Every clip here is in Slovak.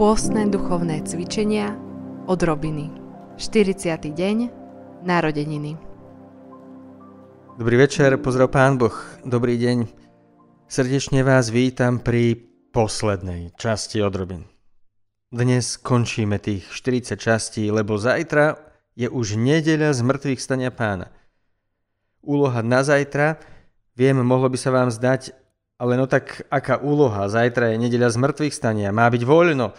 Pôstne duchovné cvičenia od Robiny. 40. deň Narodeniny. Dobrý večer, pozdrav Pán Boh, dobrý deň. Srdečne vás vítam pri poslednej časti od Robin. Dnes končíme tých 40 častí, lebo zajtra je už nedeľa z mŕtvych stania pána. Úloha na zajtra, viem, mohlo by sa vám zdať ale no tak aká úloha? Zajtra je nedeľa z mŕtvych stania, má byť voľno.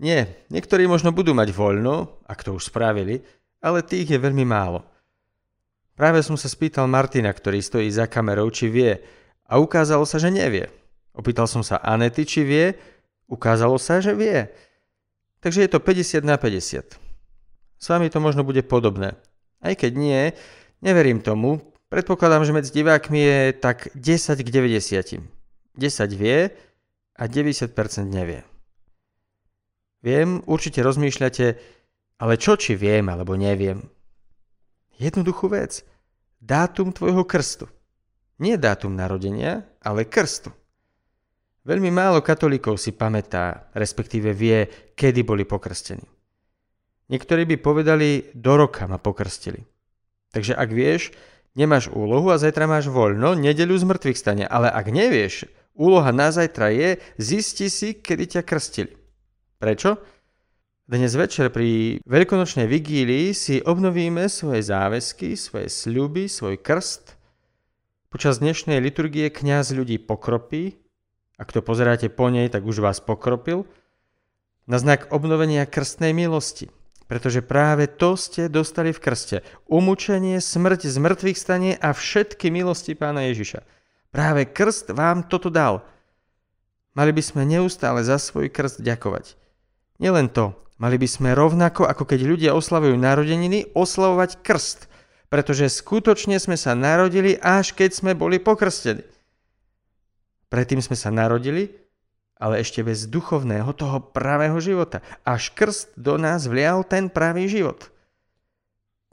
Nie, niektorí možno budú mať voľno, ak to už spravili, ale tých je veľmi málo. Práve som sa spýtal Martina, ktorý stojí za kamerou, či vie a ukázalo sa, že nevie. Opýtal som sa Anety, či vie, ukázalo sa, že vie. Takže je to 50 na 50. S vami to možno bude podobné. Aj keď nie, neverím tomu, Predpokladám, že medzi divákmi je tak 10 k 90. 10 vie a 90% nevie. Viem, určite rozmýšľate, ale čo či viem alebo neviem? Jednoduchú vec. Dátum tvojho krstu. Nie dátum narodenia, ale krstu. Veľmi málo katolíkov si pamätá, respektíve vie, kedy boli pokrstení. Niektorí by povedali, do roka ma pokrstili. Takže ak vieš, Nemáš úlohu a zajtra máš voľno, nedeľu z mŕtvych stane. Ale ak nevieš, úloha na zajtra je, zisti si, kedy ťa krstili. Prečo? Dnes večer pri veľkonočnej vigílii si obnovíme svoje záväzky, svoje sľuby, svoj krst. Počas dnešnej liturgie kňaz ľudí pokropí. Ak to pozeráte po nej, tak už vás pokropil. Na znak obnovenia krstnej milosti – pretože práve to ste dostali v krste. Umúčenie, smrť, zmrtvých stanie a všetky milosti pána Ježiša. Práve krst vám toto dal. Mali by sme neustále za svoj krst ďakovať. Nielen to, mali by sme rovnako, ako keď ľudia oslavujú narodeniny, oslavovať krst, pretože skutočne sme sa narodili, až keď sme boli pokrstení. Predtým sme sa narodili, ale ešte bez duchovného, toho pravého života. Až krst do nás vlial ten pravý život.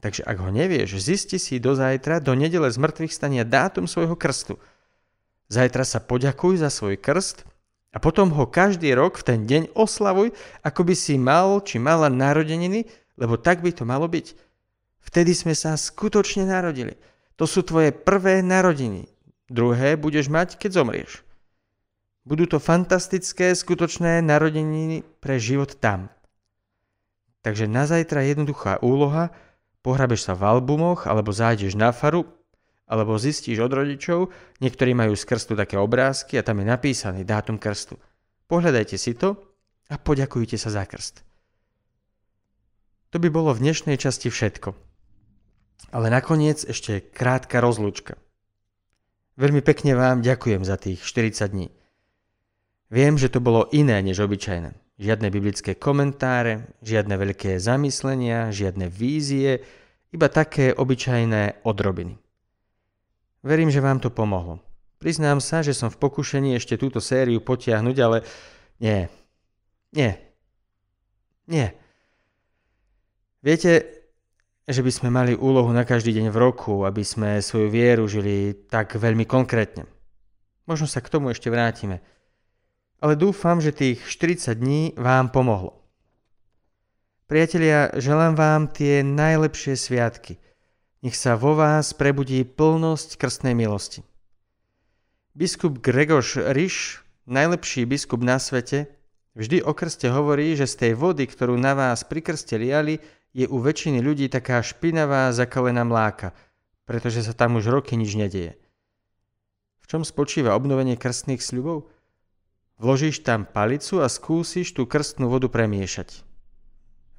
Takže ak ho nevieš, zisti si do zajtra, do nedele z mŕtvych stania dátum svojho krstu. Zajtra sa poďakuj za svoj krst a potom ho každý rok v ten deň oslavuj, ako by si mal či mala narodeniny, lebo tak by to malo byť. Vtedy sme sa skutočne narodili. To sú tvoje prvé narodiny. Druhé budeš mať, keď zomrieš. Budú to fantastické, skutočné narodeniny pre život tam. Takže na zajtra jednoduchá úloha, pohrabeš sa v albumoch, alebo zájdeš na faru, alebo zistíš od rodičov, niektorí majú z krstu také obrázky a tam je napísaný dátum krstu. Pohľadajte si to a poďakujte sa za krst. To by bolo v dnešnej časti všetko. Ale nakoniec ešte krátka rozlúčka. Veľmi pekne vám ďakujem za tých 40 dní. Viem, že to bolo iné než obyčajné. Žiadne biblické komentáre, žiadne veľké zamyslenia, žiadne vízie, iba také obyčajné odrobiny. Verím, že vám to pomohlo. Priznám sa, že som v pokušení ešte túto sériu potiahnuť, ale nie. Nie. Nie. Viete, že by sme mali úlohu na každý deň v roku, aby sme svoju vieru žili tak veľmi konkrétne. Možno sa k tomu ešte vrátime ale dúfam, že tých 40 dní vám pomohlo. Priatelia, želám vám tie najlepšie sviatky. Nech sa vo vás prebudí plnosť krstnej milosti. Biskup Gregor Riš, najlepší biskup na svete, vždy o krste hovorí, že z tej vody, ktorú na vás pri krste liali, je u väčšiny ľudí taká špinavá zakalená mláka, pretože sa tam už roky nič nedieje. V čom spočíva obnovenie krstných sľubov? Vložíš tam palicu a skúsiš tú krstnú vodu premiešať.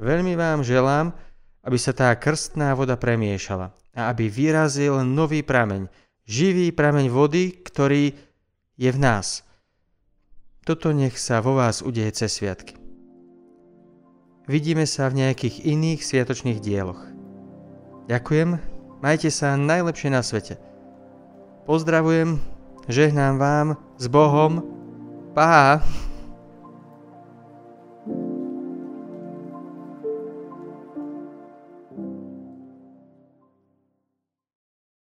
Veľmi vám želám, aby sa tá krstná voda premiešala a aby vyrazil nový prameň, živý prameň vody, ktorý je v nás. Toto nech sa vo vás udeje cez sviatky. Vidíme sa v nejakých iných sviatočných dieloch. Ďakujem, majte sa najlepšie na svete. Pozdravujem, žehnám vám s Bohom, 吧